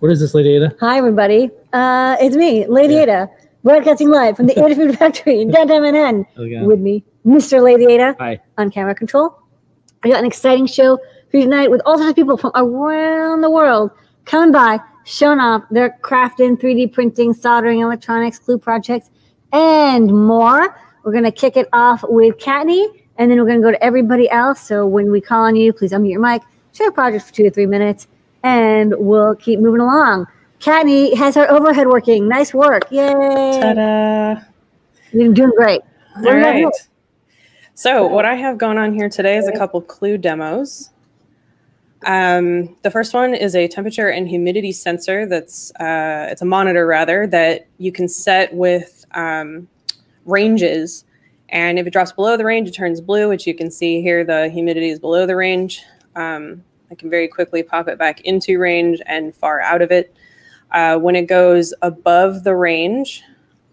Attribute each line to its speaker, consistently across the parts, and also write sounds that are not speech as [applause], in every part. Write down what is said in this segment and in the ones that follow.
Speaker 1: What is this, Lady Ada?
Speaker 2: Hi, everybody. Uh, it's me, Lady
Speaker 1: Yeah.
Speaker 2: Ada, broadcasting live from the [laughs] Adafruit Factory in downtown Manhattan. With me, Mr. Lady Ada,
Speaker 1: Hi.
Speaker 2: on camera control. I got an exciting show for you tonight with all sorts of people from around the world coming by, showing off their crafting, 3D printing, soldering, electronics, glue projects, and more. We're going to kick it off with Kattni, and then we're going to go to everybody else. So when we call on you, please unmute your mic, share a project for two to three minutes, and we'll keep moving along. Kattni has her overhead working. Nice work. Yay.
Speaker 3: Ta-da!
Speaker 2: You're doing great.
Speaker 3: All
Speaker 2: What do you got
Speaker 3: right. So what I have going on here today is a couple clue demos. Um, the first one is a temperature and humidity sensor. That's uh, it's a monitor rather that you can set with um, ranges, and if it drops below the range, it turns blue, which you can see here. The humidity is below the range. Um, I can very quickly pop it back into range and far out of it. Uh, when it goes above the range,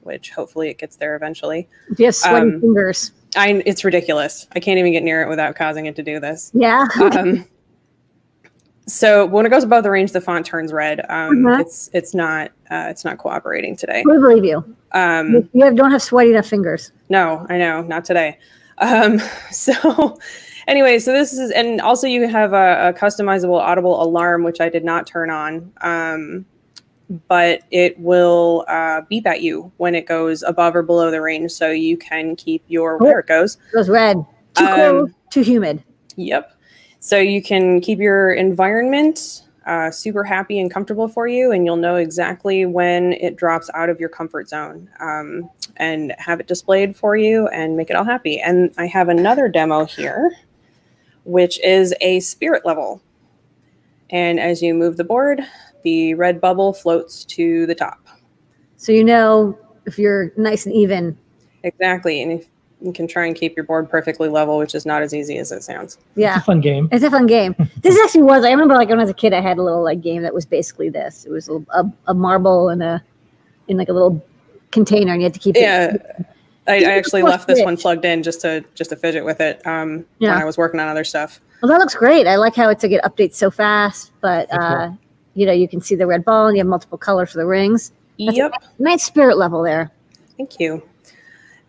Speaker 3: which hopefully it gets there eventually,
Speaker 2: If you have sweaty
Speaker 3: Um,
Speaker 2: fingers.
Speaker 3: I it's ridiculous. I can't even get near it without causing it to do this.
Speaker 2: Yeah. [laughs]
Speaker 3: Um, so when it goes above the range, the font turns red. Um,
Speaker 2: Mhm.
Speaker 3: It's it's not uh, it's not cooperating today.
Speaker 2: we believe you.
Speaker 3: Um,
Speaker 2: You- you have, don't have sweaty enough fingers.
Speaker 3: no, I know, not today. Um, [laughs] so anyway, so this is and also you have a, a customizable audible alarm, which I did not turn on. Um, but it will uh, beep at you when it goes above or below the range, so you can keep your where it goes.
Speaker 2: It goes red. Too
Speaker 3: Um,
Speaker 2: cold, too humid.
Speaker 3: Yep. So you can keep your environment uh, super happy and comfortable for you, and you'll know exactly when it drops out of your comfort zone um, and have it displayed for you and make it all happy. And I have another demo here, which is a spirit level. And as you move the board, the red bubble floats to the top.
Speaker 2: So you know if you're nice and even.
Speaker 3: Exactly. And if you can try and keep your board perfectly level, which is not as easy as it sounds.
Speaker 2: Yeah.
Speaker 1: It's a fun game.
Speaker 2: It's a fun game. [laughs] this actually was. I remember, like when I was a kid, I had a little like game that was basically this. It was a, a, a marble in a in like a little container, and you had to keep it.
Speaker 3: I, I actually left this one plugged in just to just to fidget with it um,
Speaker 2: Yeah.
Speaker 3: when I was working on other stuff.
Speaker 2: Well, that looks great. I like how it's like it updates so fast, but uh, you know you can see the red ball, and you have multiple colors for the rings. That's
Speaker 3: Yep,
Speaker 2: Nice spirit level there.
Speaker 3: thank you.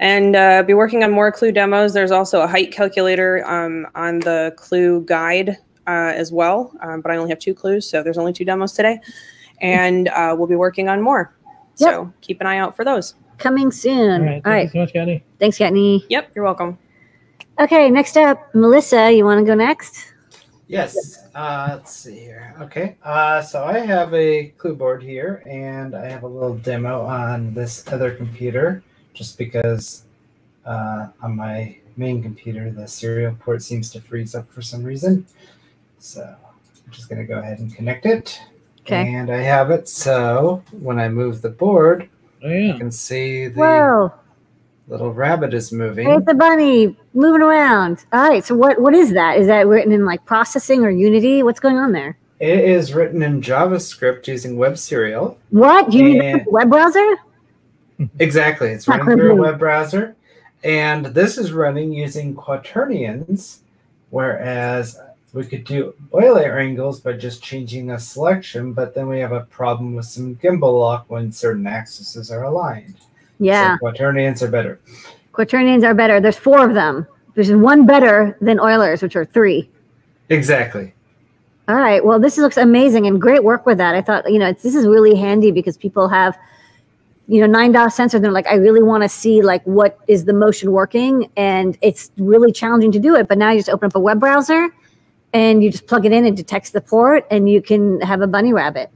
Speaker 3: And uh, be working on more Clue demos. There's also a height calculator um, on the Clue guide uh, as well, um, but I only have two clues, so there's only two demos today, and uh, we'll be working on more. So keep an eye out for those.
Speaker 2: Coming soon.
Speaker 1: All right. Thank
Speaker 2: All right.
Speaker 1: you so much, Kathy.
Speaker 2: Thanks, Kattni.
Speaker 3: Yep, you're welcome.
Speaker 2: Okay, next up, Melissa. You want to go next?
Speaker 4: Yes. Uh, let's see here. Okay. Uh, so I have a clue board here, and I have a little demo on this other computer, just because uh, on my main computer the serial port seems to freeze up for some reason. So I'm just going to go ahead and connect it.
Speaker 2: Okay.
Speaker 4: And I have it. So when I move the board,
Speaker 1: Oh
Speaker 4: you can see the
Speaker 2: Whoa!
Speaker 4: little rabbit is moving.
Speaker 2: There's the bunny moving around. All right. So what what is that? Is that written in like processing or Unity? What's going on there?
Speaker 4: It is written in JavaScript using Web Serial.
Speaker 2: What? You need a web browser?
Speaker 4: Exactly. It's running through a web browser. And this is running using quaternions, whereas we could do Euler angles by just changing a selection, but then we have a problem with some gimbal lock when certain axes are aligned.
Speaker 2: Yeah.
Speaker 4: So quaternions are better.
Speaker 2: Quaternions are better. There's four of them. There's one better than Euler's, which are three.
Speaker 4: Exactly.
Speaker 2: All right. Well, this looks amazing and great work with that. I thought, you know, it's, this is really handy because people have, you know, nine DOF sensors. They're like, I really want to see like what is the motion working, and it's really challenging to do it. But now you just open up a web browser, and you just plug it in, it detects the port, and you can have a bunny rabbit.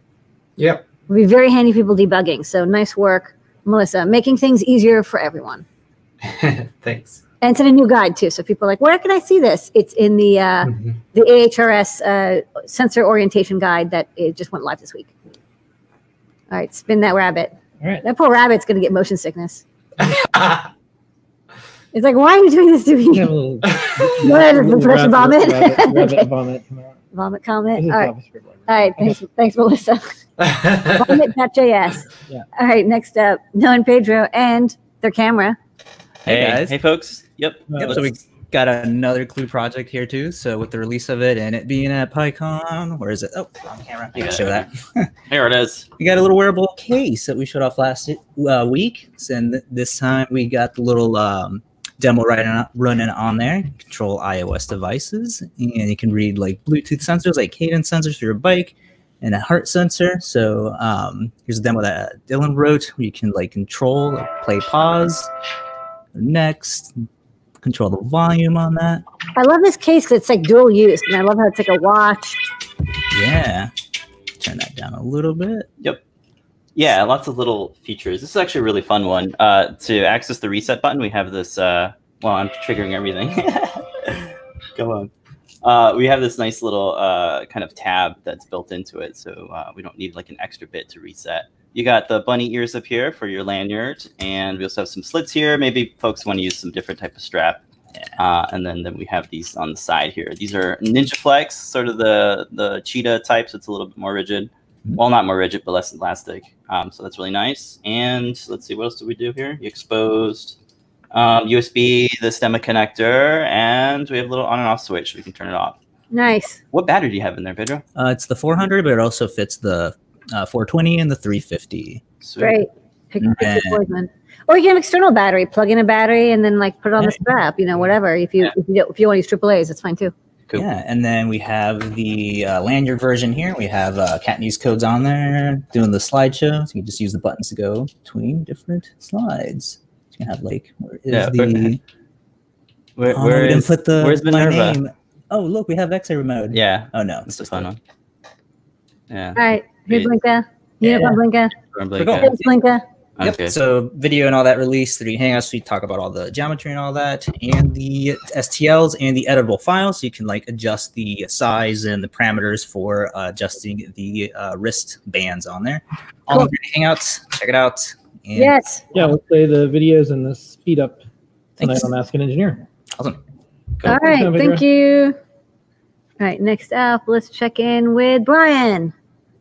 Speaker 4: Yep.
Speaker 2: It'll be very handy for people debugging. So nice work, Melissa, making things easier for everyone. [laughs]
Speaker 4: Thanks.
Speaker 2: And it's in a new guide too. So people are like, where can I see this? It's in the uh,
Speaker 4: Mhm.
Speaker 2: the AHRS uh, sensor orientation guide that it just went live this week. All right, spin that rabbit.
Speaker 1: All right.
Speaker 2: That poor rabbit's gonna get motion sickness. [laughs] It's like, why are you doing this to
Speaker 1: We have a
Speaker 2: me?
Speaker 1: little,
Speaker 2: What,
Speaker 1: a little
Speaker 2: fresh vomit?
Speaker 1: Rabbit, rabbit [laughs]
Speaker 2: Okay.
Speaker 1: vomit.
Speaker 2: Vomit comment. All right,
Speaker 1: JavaScript library.
Speaker 2: all right. Thanks, thanks, Melissa. [laughs] Vomit.js.
Speaker 1: Yeah.
Speaker 2: All right, next up, Noe and Pedro and their camera.
Speaker 5: Hey,
Speaker 6: Hey, guys.
Speaker 5: Hey, folks. Yep.
Speaker 6: Yep, so we
Speaker 1: got another Clue project here too. So with the release of it and it being at PyCon, where is it? Oh, wrong camera. I gotta show that. [laughs]
Speaker 5: There it is.
Speaker 1: we got a little wearable case that we showed off last uh, week, and this time we got the little um, demo running running on there. Control iOS devices, and you can read like Bluetooth sensors, like cadence sensors for your bike, and a heart sensor. So um, here's a demo that Dylan wrote, where you can like control, like, play, pause, next, control the volume on that.
Speaker 2: I love this case because it's like dual use, and I love how it's like a watch.
Speaker 1: Yeah, turn that down a little bit.
Speaker 5: Yeah, lots of little features. This is actually a really fun one. Uh, to access the reset button, we have this. Uh, well, I'm triggering everything. [laughs] Come on. Uh, we have this nice little uh, kind of tab that's built into it, so uh, we don't need like an extra bit to reset. You got the bunny ears up here for your lanyard, and we also have some slits here. Maybe folks want to use some different type of strap. Uh, and then, then we have these on the side here. These are Ninja Flex, sort of the the cheetah type, so it's a little bit more rigid. Well, not more rigid, but less elastic. Um, so that's really nice. And let's see, what else did we do here? You exposed um, USB, the stemma connector, and we have a little on and off switch. So we can turn it off.
Speaker 2: Nice.
Speaker 5: What battery do you have in there, Pedro?
Speaker 1: Uh, it's the 400, but it also fits the uh, 420 and the 350.
Speaker 5: Sweet.
Speaker 2: Great. Pick, pick
Speaker 1: And-
Speaker 2: Or you can have external battery, plug in a battery, and then like put it on the strap. You know, whatever. If you
Speaker 5: Yeah.
Speaker 2: if you, if you want to use AAA's, that's fine too.
Speaker 5: Cool.
Speaker 1: Yeah, and then we have the uh, lanyard version here. We have uh, Kattni's codes on there, doing the slideshow. So you can just use the buttons to go between different slides. You can have like, where is
Speaker 5: Yeah,
Speaker 1: the?
Speaker 5: Where,
Speaker 1: oh,
Speaker 5: where
Speaker 1: we didn't
Speaker 5: is-
Speaker 1: put the
Speaker 5: where's
Speaker 1: my
Speaker 5: Minerva?
Speaker 1: name. Oh, look, we have X-ray mode.
Speaker 5: Yeah,
Speaker 1: Oh no,
Speaker 5: it's a
Speaker 1: just
Speaker 5: fun
Speaker 1: the-
Speaker 5: one. Yeah.
Speaker 2: All right. Here,
Speaker 5: Great.
Speaker 2: Blinka.
Speaker 1: Yeah.
Speaker 2: Unicorn Blinka.
Speaker 5: Probably
Speaker 1: Cool.
Speaker 5: good.
Speaker 2: Thanks, Blinka.
Speaker 1: Yep.
Speaker 5: Okay.
Speaker 1: So video and all that released through Hangouts. We talk about all the geometry and all that, and the STLs and the editable files. So you can like adjust the size and the parameters for uh, adjusting the uh, wrist bands on there. All
Speaker 2: Cool.
Speaker 1: in Hangouts. Check it out. And
Speaker 2: Yes.
Speaker 6: Yeah, let's play the videos and the speed up tonight
Speaker 1: Thanks.
Speaker 6: on Ask an Engineer.
Speaker 1: Awesome.
Speaker 5: Cool.
Speaker 2: All right. Thank you. All right. Next up, let's check in with Brian.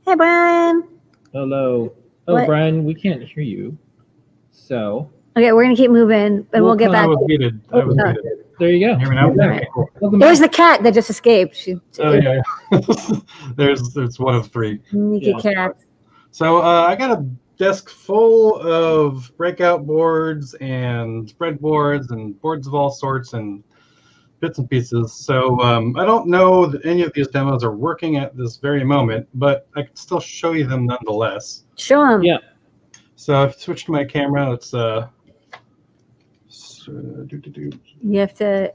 Speaker 2: Hey, Brian.
Speaker 6: Hello. Oh,
Speaker 2: What?
Speaker 6: Brian, we can't hear you. So
Speaker 2: Okay, we're gonna keep moving, and we'll, get back.
Speaker 7: I was muted. I was
Speaker 2: Oh,
Speaker 7: muted.
Speaker 6: there you go.
Speaker 7: Hear me now?
Speaker 6: Welcome
Speaker 7: Okay, cool.
Speaker 2: There's
Speaker 6: back.
Speaker 2: the cat that just escaped. She,
Speaker 7: Oh yeah, yeah. [laughs] there's there's one of three.
Speaker 2: sneaky
Speaker 6: Yeah.
Speaker 2: cat.
Speaker 7: So uh, I got a desk full of breakout boards and breadboards and boards of all sorts and bits and pieces. So um, I don't know that any of these demos are working at this very moment, but I can still show you them nonetheless.
Speaker 2: Show them.
Speaker 6: Yeah.
Speaker 7: So I've switched to my camera. Let's uh, so, do, do, do.
Speaker 2: You have to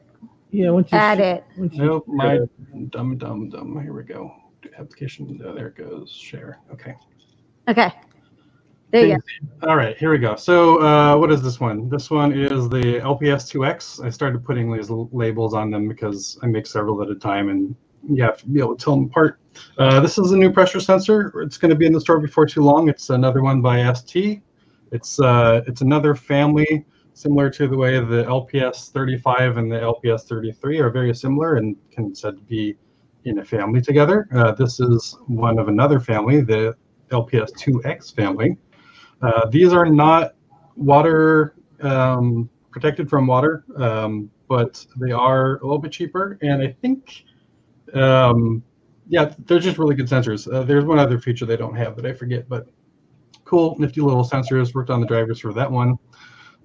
Speaker 6: Yeah, once you
Speaker 2: add it.
Speaker 6: once you-
Speaker 7: Nope, my dumb dumb dumb. Here we go. Application. Oh, there it goes. Share. Okay.
Speaker 2: Okay. There you go.
Speaker 7: All right, here we go. So, uh, what is this one? This one is the LPS2X. I started putting these labels on them because I make several at a time, and you have to be able to tell them apart. Uh, this is a new pressure sensor. It's going to be in the store before too long. It's another one by ST. It's uh, it's another family similar to the way the LPS35 and the LPS33 are very similar and can said to be in a family together. Uh, this is one of another family, the LPS2X family. Uh, these are not water um, protected from water, um, but they are a little bit cheaper. And I think, um, yeah, they're just really good sensors. Uh, there's one other feature they don't have that I forget, but cool, nifty little sensors. Worked on the drivers for that one.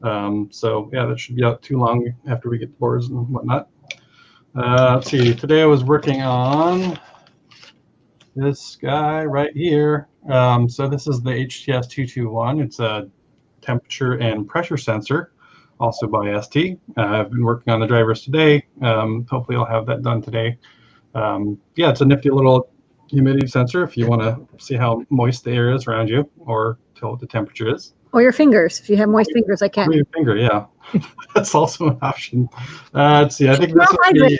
Speaker 7: Um, so yeah, that should be out too long after we get the and whatnot. Uh, let's see. Today I was working on this guy right here. Um, so this is the HTS221. It's a temperature and pressure sensor, also by ST. Uh, I've been working on the drivers today. Um, hopefully I'll have that done today. Um, yeah, it's a nifty little humidity sensor if you want to see how moist the air is around you or tell what the temperature is.
Speaker 2: Or your fingers. If you have moist fingers, I can.
Speaker 7: Or your finger, yeah. [laughs] That's also an option. Uh, let's see. I think this would be.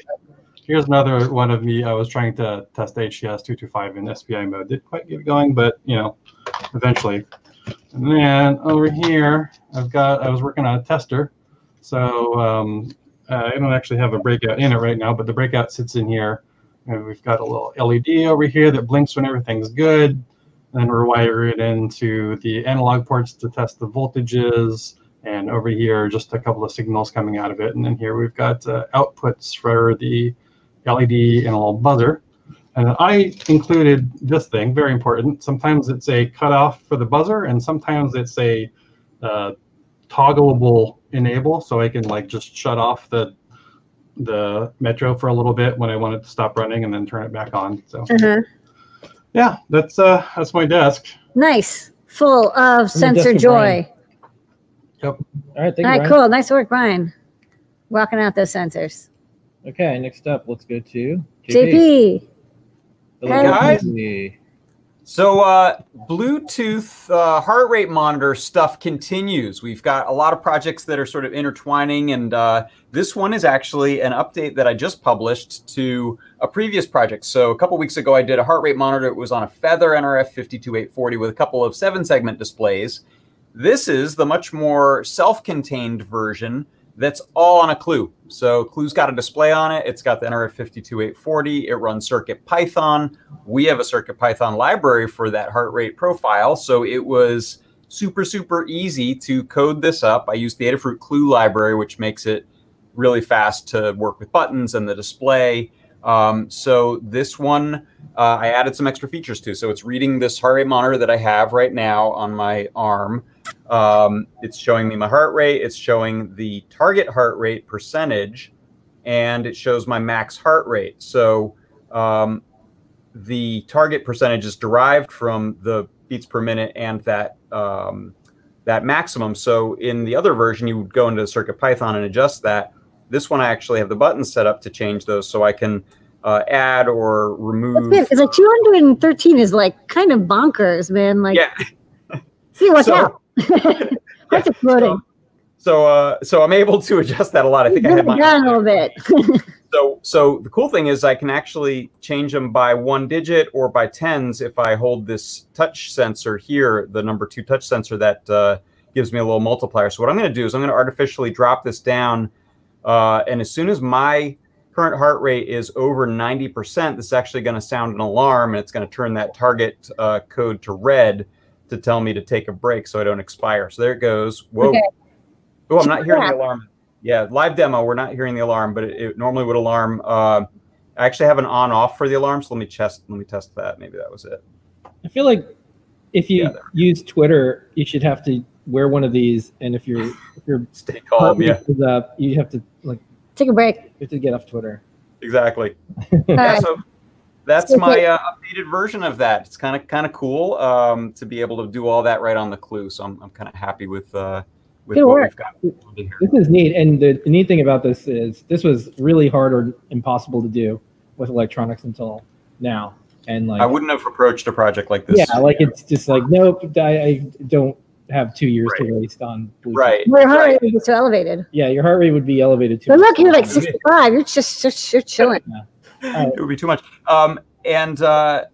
Speaker 7: Here's another one of me. I was trying to test HCS 225 in SPI mode. Didn't quite get going, but you know, eventually. And then over here, I've got. I was working on a tester, so um, I don't actually have a breakout in it right now, but the breakout sits in here. And we've got a little LED over here that blinks when everything's good. Then we're it into the analog ports to test the voltages, And over here, just a couple of signals coming out of it. And then here we've got uh, outputs for the LED and a little buzzer. And I included this thing, very important. Sometimes it's a cutoff for the buzzer, and sometimes it's a uh, toggleable enable, so I can like just shut off the the Metro for a little bit when I want it to stop running, and then turn it back on. So
Speaker 2: Uh-huh.
Speaker 7: yeah, that's uh that's my desk.
Speaker 2: Nice. Full of
Speaker 6: the
Speaker 2: sensor
Speaker 6: desk of
Speaker 2: joy.
Speaker 6: All right, thank
Speaker 2: All
Speaker 6: you, Brian.
Speaker 2: cool. Nice work, Brian. Rocking out those sensors.
Speaker 6: Okay, next up, let's go to
Speaker 2: JP.
Speaker 6: Hello,
Speaker 2: Hey,
Speaker 8: guys.
Speaker 6: JP.
Speaker 8: So, uh, Bluetooth uh, heart rate monitor stuff continues. We've got a lot of projects that are sort of intertwining, and uh, this one is actually an update that I just published to a previous project. So, a couple weeks ago, I did a heart rate monitor. It was on a Feather NRF 52840 with a couple of seven segment displays. This is the much more self contained version that's all on a Clue. So, Clue's got a display on it, it's got the NRF 52840, it runs Circuit Python. We have a circuit python library for that heart rate profile. So it was super super easy to code this up. I used the adafruit clue library which makes it really fast to work with buttons and the display. Um, so this one uh, i added some extra features to. So it's reading this heart rate monitor that i have right now on my arm um, it's showing me my heart rate it's showing the target heart rate percentage and it shows my max heart rate so um, the target percentage is derived from the beats per minute and that um, that maximum. So in the other version, you would go into Circuit Python and adjust that. This one, I actually have the buttons set up to change those, so I can uh, add or remove.
Speaker 2: It's like 213 is like kind of bonkers, man. Like,
Speaker 8: yeah. [laughs]
Speaker 2: see what's
Speaker 8: So-
Speaker 2: out. [laughs] That's exploding.
Speaker 8: So, uh, so I'm able to adjust that a lot. I think I had my
Speaker 2: down a little bit. [laughs]
Speaker 8: So, so the cool thing is I can actually change them by one digit or by tens if I hold this touch sensor here, the number two touch sensor that uh, gives me a little multiplier. So what I'm going to do is I'm going to artificially drop this down, uh, and as soon as my current heart rate is over 90%, this is actually going to sound an alarm, and it's going to turn that target uh, code to red to tell me to take a break so I don't expire. So there it goes. Whoa.
Speaker 2: Okay.
Speaker 8: Oh, I'm not hearing
Speaker 2: Yeah.
Speaker 8: the alarm. Yeah, live demo. We're not hearing the alarm, but it, it normally would alarm. Uh, I actually have an on-off for the alarm, so let me test. Let me test that. Maybe that was it.
Speaker 6: I feel like if you
Speaker 8: Yeah,
Speaker 6: use Twitter, you should have to wear one of these, and if you're if you're [laughs]
Speaker 8: Stay calm. Yeah,
Speaker 6: up, you have to like
Speaker 2: Take a break.
Speaker 6: you have to get off Twitter.
Speaker 8: exactly. [laughs]
Speaker 2: All
Speaker 8: Yeah,
Speaker 2: right.
Speaker 8: so that's
Speaker 2: So
Speaker 8: my uh, updated version of that. It's kind of kind of cool um, to be able to do all that right on the clue. So I'm, I'm kind of happy with uh, with
Speaker 2: Good
Speaker 8: what
Speaker 2: work.
Speaker 8: we've got.
Speaker 6: This is neat, and the, the neat thing about this is this was really hard or impossible to do with electronics until now, and like
Speaker 8: I wouldn't have approached a project like this.
Speaker 6: yeah, like it's just like nope, I, I don't have two years
Speaker 8: Right.
Speaker 6: to waste on Bluetooth.
Speaker 8: right.
Speaker 2: Your heart
Speaker 8: right.
Speaker 2: rate would be so elevated.
Speaker 6: Yeah, your heart rate would be elevated too.
Speaker 2: But look, you're like 65. You're just, just you're chilling.
Speaker 8: It would be too much. Um, and uh,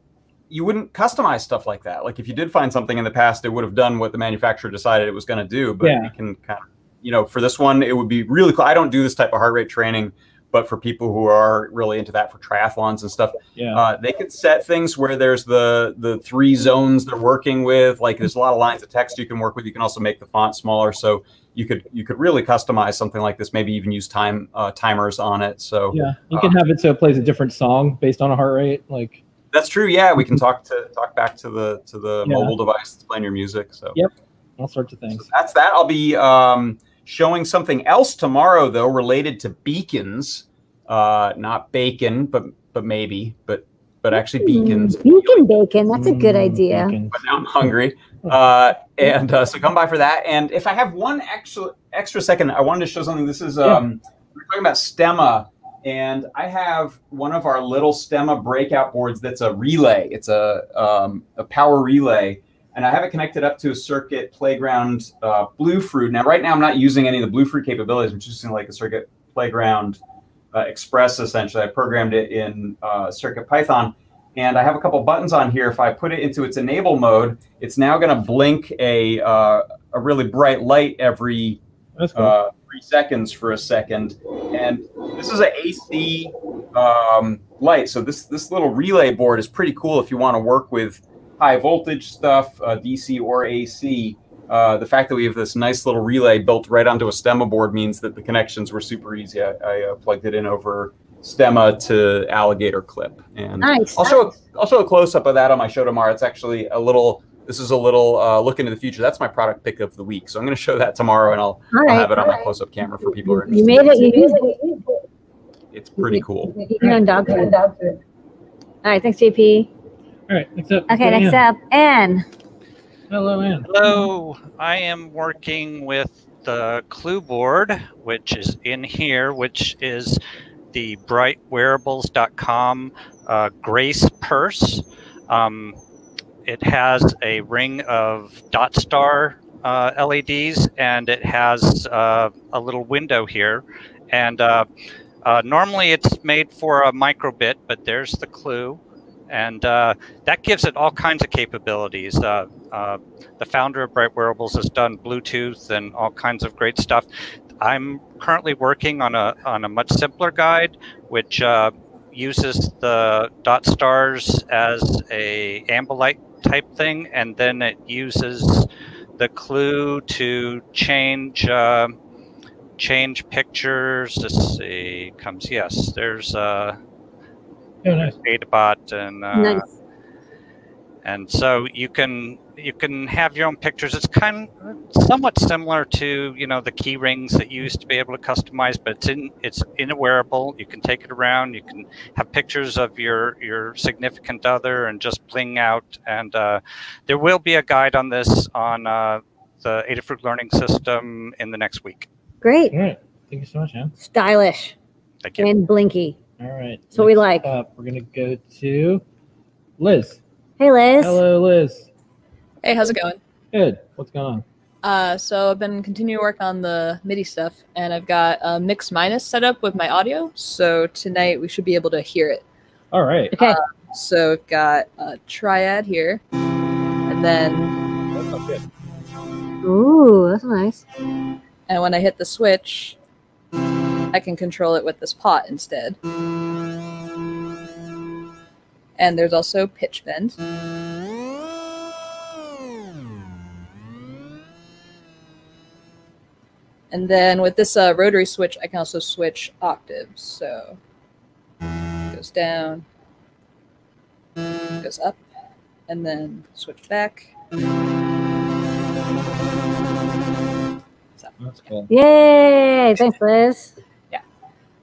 Speaker 8: you wouldn't customize stuff like that. Like if you did find something in the past, it would have done what the manufacturer decided it was going to do. But
Speaker 6: Yeah.
Speaker 8: you can kind of, you know, for this one, it would be really cool. I don't do this type of heart rate training, but for people who are really into that for triathlons and stuff,
Speaker 6: Yeah,
Speaker 8: uh, they could set things where there's the the three zones they're working with. Like there's a lot of lines of text you can work with. You can also make the font smaller, so you could you could really customize something like this. Maybe even use time uh, timers on it. So
Speaker 6: yeah. You can have it so it plays a different song based on a heart rate. Like
Speaker 8: That's true. Yeah, we can [laughs] talk to talk back to the to the
Speaker 6: Yeah.
Speaker 8: mobile device that's playing your music. So
Speaker 6: Yep. all sorts of
Speaker 8: So
Speaker 6: things.
Speaker 8: that's that. I'll be um, showing something else tomorrow, though, related to beacons. Uh, not bacon, but but maybe, but but actually beacons.
Speaker 2: Beacon bacon. That's a good
Speaker 6: Mm,
Speaker 2: idea.
Speaker 6: bacon.
Speaker 8: But now I'm hungry, uh, and uh, so come by for that. And if I have one extra extra second, I wanted to show something. This is um, we're talking about Stemma, and I have one of our little Stemma breakout boards that's a relay. It's a um, a power relay, and I have it connected up to a Circuit Playground uh, Blue Fruit. Now, right now, I'm not using any of the Bluefruit capabilities. I'm just using like a Circuit Playground uh, Express. Essentially, I programmed it in uh, Circuit Python. And I have a couple buttons on here. If I put it into its enable mode, it's now going to blink a uh, a really bright light every
Speaker 6: cool.
Speaker 8: uh, three seconds for a second. And this is an AC um, light. So this this little relay board is pretty cool if you want to work with high voltage stuff, uh, DC or AC. uh, the fact that we have this nice little relay built right onto a stemma board means that the connections were super easy. I, I uh, plugged it in over stemma to alligator clip, and
Speaker 2: Nice.
Speaker 8: I'll show I'll show a close up of that on my show tomorrow. It's actually a little. This is a little uh, look into the future. That's my product pick of the week. So I'm going to show that tomorrow, and I'll,
Speaker 2: All
Speaker 8: I'll
Speaker 2: right.
Speaker 8: have it on my close up camera for people who are interested.
Speaker 2: You made it. You used it.
Speaker 8: It's pretty cool.
Speaker 2: You're on dog. All right. Thanks, JP.
Speaker 6: All right, next up.
Speaker 2: Okay, next up, Anne.
Speaker 6: Hello, Ann.
Speaker 9: Hello, I am working with the clue board, which is in here, which is the brightwearables.com uh, Grace purse. Um, it has a ring of dot star uh, LEDs and it has uh, a little window here. And uh, uh, normally it's made for a microbit, but there's the clue. And uh, that gives it all kinds of capabilities. The founder of Bright Wearables has done Bluetooth and all kinds of great stuff. I'm currently working on a on a much simpler guide, which uh, uses the dot stars as a ambilight type thing, and then it uses the clue to change uh, change pictures. Let's see, comes yes. There's uh,
Speaker 6: Oh, nice.
Speaker 9: Databot and uh,
Speaker 2: Nice.
Speaker 9: and so you can you can have your own pictures it's kind of somewhat similar to you know the key rings that you used to be able to customize but it's in it's in a wearable you can take it around you can have pictures of your your significant other and just bling out and uh, there will be a guide on this on uh, the adafruit learning system in the next week
Speaker 2: Great.
Speaker 6: All right, thank you so much, Ann.
Speaker 2: Stylish
Speaker 9: thank you
Speaker 2: and blinky.
Speaker 6: All right.
Speaker 2: So what we like.
Speaker 6: Up, we're gonna go to Liz.
Speaker 2: Hey, Liz.
Speaker 6: Hello, Liz.
Speaker 10: Hey, how's it going?
Speaker 6: Good. What's going on?
Speaker 10: Uh, so I've been continuing to work on the MIDI stuff, and I've got a mix minus set up with my audio. So tonight we should be able to hear it.
Speaker 6: All right.
Speaker 2: Okay.
Speaker 10: So I've got a triad here, and then
Speaker 6: That sounds good.
Speaker 2: Ooh, that's nice.
Speaker 10: and when I hit the switch, I can control it with this pot instead. And there's also pitch bend. And then with this uh, rotary switch, I can also switch octaves. So it goes down, goes up, and then switch back.
Speaker 6: That's cool.
Speaker 2: Yay! Thanks, Liz. Yeah.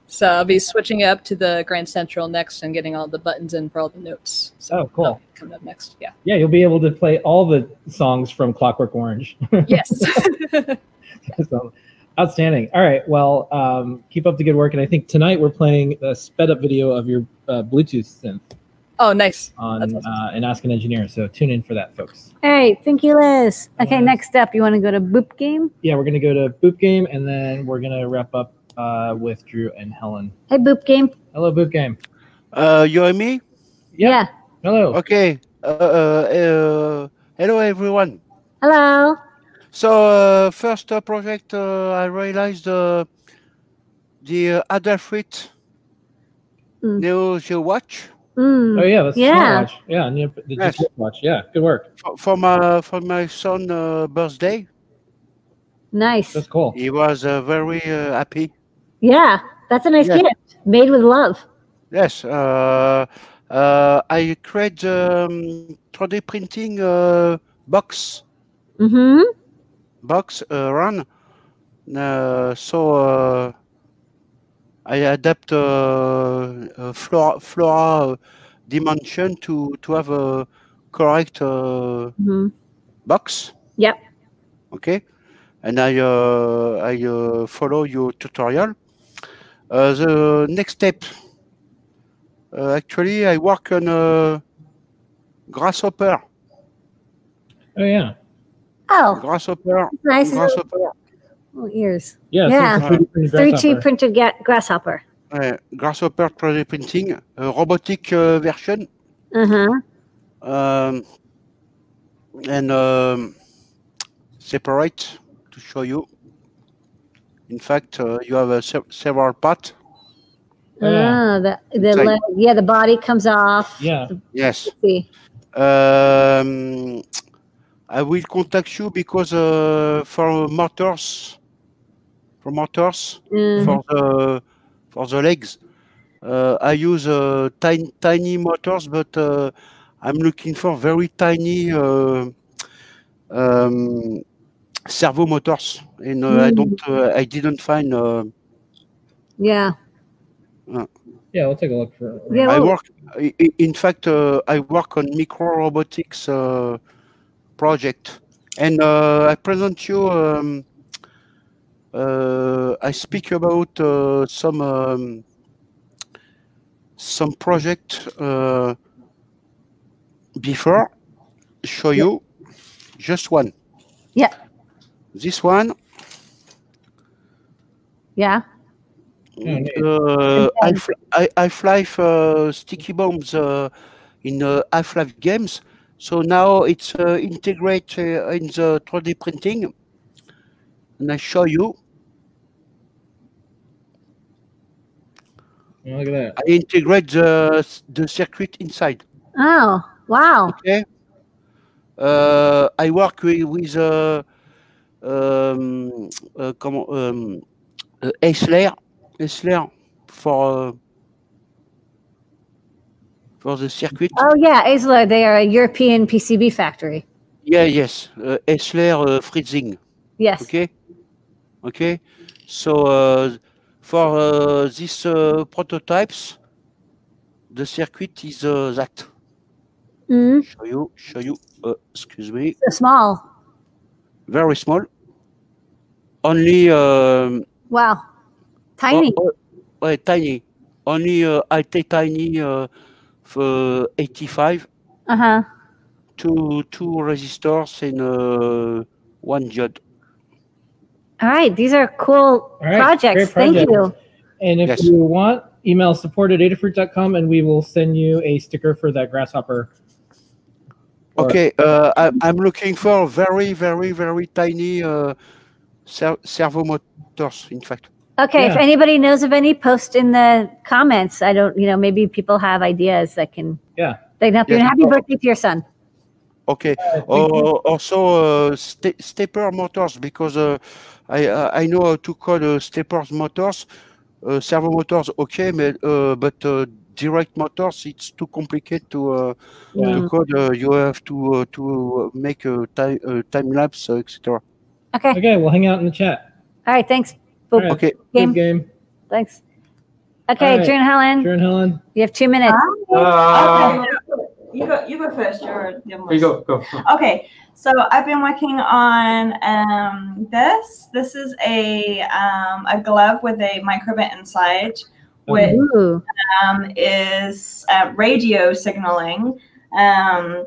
Speaker 10: So I'll be switching up to the Grand Central next and getting all the buttons in for all the notes. So
Speaker 6: Oh, cool.
Speaker 10: that'll coming up next. Yeah.
Speaker 6: Yeah, you'll be able to play all the songs from Clockwork Orange.
Speaker 10: Yes. [laughs]
Speaker 6: so, outstanding. All right. Well, um, keep up the good work. And I think tonight we're playing a sped up video of your uh, Bluetooth synth
Speaker 10: oh, nice.
Speaker 6: on
Speaker 10: That's awesome.
Speaker 6: uh, and Ask an Engineer. So tune in for that, folks.
Speaker 2: All right. Thank you, Liz. Okay,
Speaker 6: Liz.
Speaker 2: next up, you want to go to Boop Game?
Speaker 6: Yeah, we're gonna go to Boop Game, and then we're gonna wrap up uh, with Drew and Helen.
Speaker 2: Hey, Boop Game.
Speaker 6: Hello, Boop Game.
Speaker 11: Uh, you and me?
Speaker 2: Yeah.
Speaker 6: Hello.
Speaker 11: Okay. Uh, uh, uh, hello, everyone.
Speaker 2: Hello.
Speaker 11: So, uh, first uh, project, uh, I realized uh, the uh, Adafruit
Speaker 2: Mm.
Speaker 11: Neo Geo Watch
Speaker 2: Mm.
Speaker 6: Oh yeah, that's a
Speaker 2: Yeah.
Speaker 6: smartwatch. Yeah, and the, the
Speaker 11: Yes.
Speaker 6: Watch. Yeah, good work.
Speaker 11: for, for my for my son' uh, birthday.
Speaker 2: Nice.
Speaker 6: That's cool.
Speaker 11: He was uh, very uh, happy.
Speaker 2: Yeah, that's a nice
Speaker 11: Yeah.
Speaker 2: gift. Made with love.
Speaker 11: Yes. Uh, uh, I create um, 3D printing uh, box
Speaker 2: Mm-hmm.
Speaker 11: Box uh, run. Uh, so uh, I adapt uh, uh, flora, flora uh, dimension to to have a correct uh,
Speaker 2: Mm-hmm.
Speaker 11: box.
Speaker 2: Yep.
Speaker 11: Okay, and I uh, I uh, follow your tutorial. Uh, the next step. Uh, actually, I work on a grasshopper.
Speaker 6: Oh yeah.
Speaker 2: Oh,
Speaker 11: Grasshopper.
Speaker 2: nice.
Speaker 11: Grasshopper.
Speaker 2: Oh, ears.
Speaker 6: Yeah.
Speaker 2: Yeah.
Speaker 6: it's 3D printed
Speaker 2: 3D
Speaker 6: grasshopper.
Speaker 2: printed ga- grasshopper.
Speaker 11: Uh, grasshopper 3D printing, uh, robotic uh, version,
Speaker 2: Uh-huh.
Speaker 11: um, and um, separate to show you. In fact, uh, you have uh, se- several parts.
Speaker 6: Oh, yeah.
Speaker 2: Ah, the the leg, yeah, the body comes off.
Speaker 6: Yeah.
Speaker 11: Yes.
Speaker 2: Let's see.
Speaker 11: Um, I will contact you because uh, for motors, for motors,
Speaker 2: Mm.
Speaker 11: for the for the legs, uh, I use uh, tiny tiny motors, but uh, I'm looking for very tiny uh, um, servo motors, and uh, I
Speaker 2: Mm.
Speaker 11: don't, uh, I didn't find. Uh,
Speaker 2: Yeah.
Speaker 11: uh,
Speaker 6: Yeah, I'll take a look for.
Speaker 2: Yeah,
Speaker 11: I
Speaker 2: well-
Speaker 11: work. i- i- In fact, uh, I work on micro robotics uh, project, and uh, I present you. Um, uh, I speak about uh, some um, some project uh, before. Show you just one.
Speaker 2: Yeah.
Speaker 11: This one.
Speaker 2: Yeah.
Speaker 11: Uh, I, fl- I, I fly uh, sticky bombs uh, in uh, Half-Life games. So now it's uh, integrate uh, in the 3D printing. And I show you.
Speaker 6: Oh, look at that.
Speaker 11: I integrate the, the circuit inside.
Speaker 2: Oh, wow.
Speaker 11: Okay. Uh, I work with, with uh, um, uh, comment, um, uh, Aisler, Aisler for uh, for the circuit.
Speaker 2: Oh, yeah. Aisler, they are a European PCB factory.
Speaker 11: Yeah, yes, uh, Aisler uh, freezing.
Speaker 2: Yes.
Speaker 11: Okay. Okay. So uh, for uh, these uh, prototypes, the circuit is uh, that.
Speaker 2: Mm.
Speaker 11: Show you. Show you. Uh, excuse me.
Speaker 2: So small.
Speaker 11: Very small. Only. Um,
Speaker 2: Wow. Tiny.
Speaker 11: Oh, oh, ouais, tiny. Only I take tiny 85,
Speaker 2: Uh huh.
Speaker 11: two two resistors and uh, one diode.
Speaker 2: All right. These are cool
Speaker 6: All right,
Speaker 2: projects.
Speaker 6: great
Speaker 2: Thank you.
Speaker 6: And if
Speaker 11: Yes.
Speaker 6: you want, email support at adafruit.com and we will send you a sticker for that grasshopper. Or-
Speaker 11: Okay, uh, I, I'm looking for very, very, very tiny uh, ser- servo motors, in fact.
Speaker 2: Okay. If anybody knows of any, post in the comments. I don't, you know, maybe people have ideas that can.
Speaker 6: Yeah.
Speaker 2: They can help you. And happy birthday to your son.
Speaker 11: Okay. Uh,
Speaker 6: you.
Speaker 11: also, uh, sta- stepper motors, because uh, I uh, I know how to code uh, stepper motors. Uh, servo motors, okay, but, uh, but uh, direct motors, it's too complicated to uh,
Speaker 6: Yeah.
Speaker 11: to code. Uh, you have to uh, to make a time uh, time lapse, uh, etc.
Speaker 2: Okay.
Speaker 6: Okay, we'll hang out in the chat.
Speaker 2: All right. Thanks.
Speaker 6: All
Speaker 2: Boop.
Speaker 6: right.
Speaker 11: Okay.
Speaker 2: Game.
Speaker 6: Good game.
Speaker 2: Thanks. Okay.
Speaker 6: All right.
Speaker 2: Drew and Helen,
Speaker 6: Sharon Helen.
Speaker 2: you have two minutes.
Speaker 12: Uh, you go. You go first. You're
Speaker 13: you go. Go.
Speaker 12: Okay, so I've been working on um, this. This is a um, a glove with a microbit inside, which um, is uh, radio signaling um,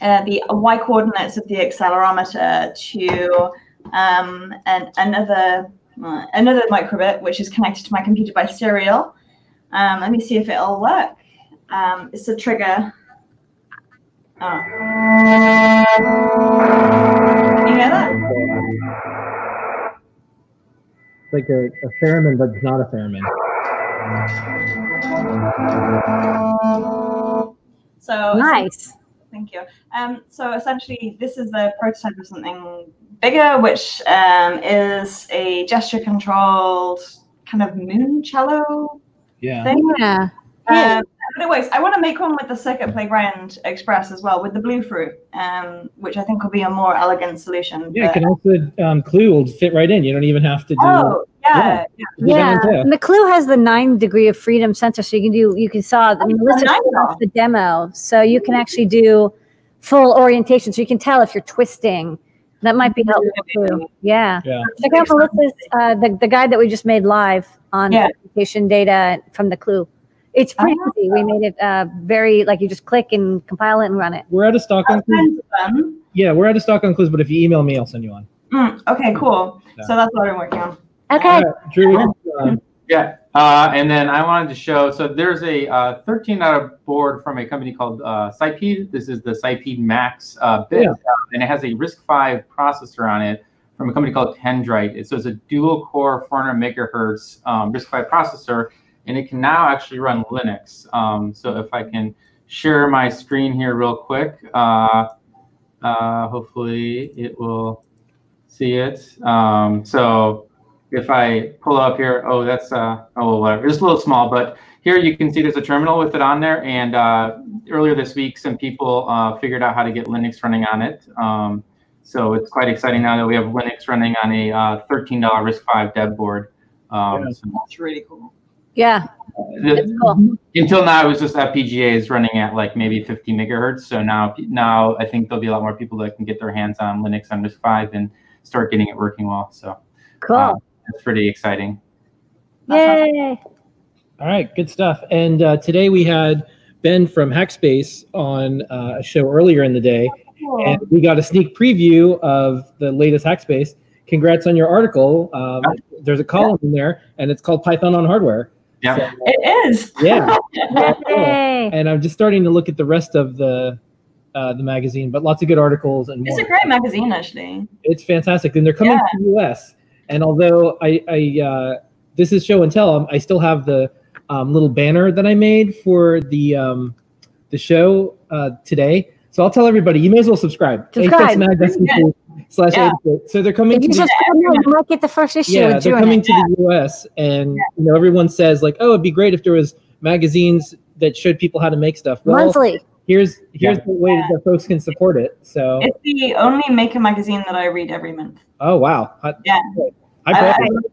Speaker 12: uh, the y coordinates of the accelerometer to um, an, another uh, another microbit, which is connected to my computer by serial. Um, let me see if it'll work. Um, it's a trigger. Oh. You hear that?
Speaker 6: It's like a, a theremin, but it's not a theremin.
Speaker 12: So
Speaker 2: Nice.
Speaker 12: Thank you. Um, so essentially, this is the prototype of something bigger, which um, is a gesture-controlled kind of moon cello
Speaker 6: Yeah.
Speaker 12: thing.
Speaker 2: Yeah.
Speaker 12: Um, but it works. I want to make one with the Circuit Playground Express as well, with the blue fruit, um, which I think will be a more elegant solution.
Speaker 6: Yeah, it
Speaker 12: but-
Speaker 6: can also um, Clue will fit right in. You don't even have to do.
Speaker 12: oh, yeah. yeah.
Speaker 2: Yeah,
Speaker 6: Yeah.
Speaker 2: and the Clue has the nine degree of freedom sensor, so you can do. You can saw. I mean, Melissa
Speaker 12: nine
Speaker 2: showed off the demo, so you can actually do full orientation, so you can tell if you're twisting. That might be helpful [laughs] too. Yeah.
Speaker 6: Yeah.
Speaker 2: Check out Melissa's uh, the the guide that we just made live on
Speaker 12: Yeah.
Speaker 2: application data from the Clue. It's pretty
Speaker 12: Oh.
Speaker 2: easy. We made it uh, very like you just click and compile it and run it.
Speaker 6: We're out of stock on clues.
Speaker 12: kind of fun.
Speaker 6: Yeah, we're out of stock on clues, but if you email me, I'll send you one.
Speaker 12: Mm, okay, cool.
Speaker 6: Yeah.
Speaker 12: So that's what I'm working on.
Speaker 2: Okay.
Speaker 6: Drew. Um,
Speaker 13: Yeah. Uh, and then I wanted to show. So there's a uh, 13 out of board from a company called uh, Sipeed. This is the Sipeed Maix uh, bit,
Speaker 6: Yeah.
Speaker 13: uh, and it has a RISC-V processor on it from a company called Kendryte. So it's a dual-core 400 megahertz um, RISC-V processor, and it can now actually run Linux. Um, so if I can share my screen here real quick. Uh, Uh, hopefully it will see it. Um, so if I pull up here, oh, that's, uh, oh, whatever. It's a little small, but here you can see there's a terminal with it on there. And uh, earlier this week, some people uh, figured out how to get Linux running on it. Um, so it's quite exciting now that we have Linux running on a uh, $13 RISC-V dev board. Um, so
Speaker 12: That's really cool.
Speaker 2: Yeah.
Speaker 13: the- Until now, it was just FPGAs running at like maybe 50 megahertz. So now, now I think there'll be a lot more people that can get their hands on Linux on RISC-V and start getting it working well. So
Speaker 2: Cool.
Speaker 13: uh, that's pretty exciting.
Speaker 2: Yay.
Speaker 6: All right, good stuff. And uh, today we had Ben from Hackspace on uh, a show earlier in the day, and we got a sneak preview of the latest Hackspace. Congrats on your article. Um, there's a column in there, and it's called Python on Hardware.
Speaker 13: Yeah.
Speaker 12: It is.
Speaker 6: Yeah. [laughs]
Speaker 2: Yay.
Speaker 6: and I'm just starting to look at the rest of the uh, the magazine, but lots of good articles and
Speaker 12: It's
Speaker 6: more.
Speaker 12: a great magazine, actually.
Speaker 6: It's fantastic, and they're coming
Speaker 12: Yeah.
Speaker 6: to the US. And although I, I uh, this is show and tell, um, I still have the um, little banner that I made for the um, the show uh, today. So I'll tell everybody, you may as well subscribe.
Speaker 2: Subscribe.
Speaker 6: Slash
Speaker 2: Yeah.
Speaker 6: So they're coming
Speaker 2: If you
Speaker 6: to the,
Speaker 2: now, you might get the first issue
Speaker 6: yeah, they're coming
Speaker 2: it.
Speaker 6: to the US, and you know everyone says like, oh, it'd be great if there was magazines that showed people how to make stuff. Well,
Speaker 2: Monthly.
Speaker 6: Here's here's the way that folks can support it. So
Speaker 12: It's the only maker magazine that I read every month.
Speaker 6: oh wow, I,
Speaker 12: Yeah.
Speaker 6: I,
Speaker 12: I-
Speaker 6: probably-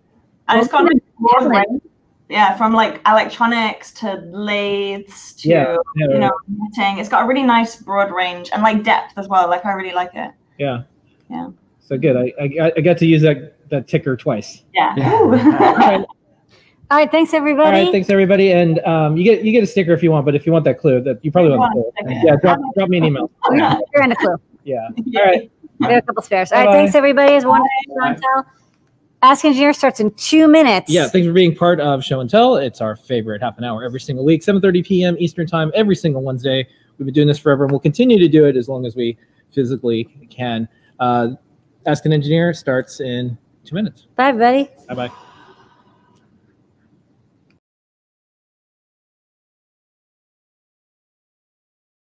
Speaker 12: And it's got a broad range. Yeah, from like electronics to lathes to
Speaker 6: Yeah, yeah,
Speaker 12: you know knitting. It's got a really nice broad range and like depth as well. Like I really like it.
Speaker 6: yeah.
Speaker 12: Yeah.
Speaker 6: So good. I, I I got to use that that ticker twice.
Speaker 12: Yeah. [laughs] [laughs]
Speaker 6: All right.
Speaker 2: All right, thanks everybody.
Speaker 6: All right, Thanks everybody, and um, you get you get a sticker if you want, but if you want that clue, that you probably want the
Speaker 2: want a
Speaker 6: clue.
Speaker 2: sticker.
Speaker 6: Yeah, drop, drop me an email.
Speaker 2: You're in a clue.
Speaker 6: Yeah. [laughs] All right.
Speaker 2: We have a couple spares. All right,
Speaker 6: Bye-bye.
Speaker 2: thanks everybody. It's wonderful show and tell. Ask Engineer starts in two minutes.
Speaker 6: Yeah, thanks for being part of Show and Tell. It's our favorite half an hour every single week, 7:30 p.m. Eastern Time, every single Wednesday. We've been doing this forever, and we'll continue to do it as long as we physically can. Uh, Ask an Engineer starts in two minutes.
Speaker 2: Bye, buddy.
Speaker 6: Bye bye.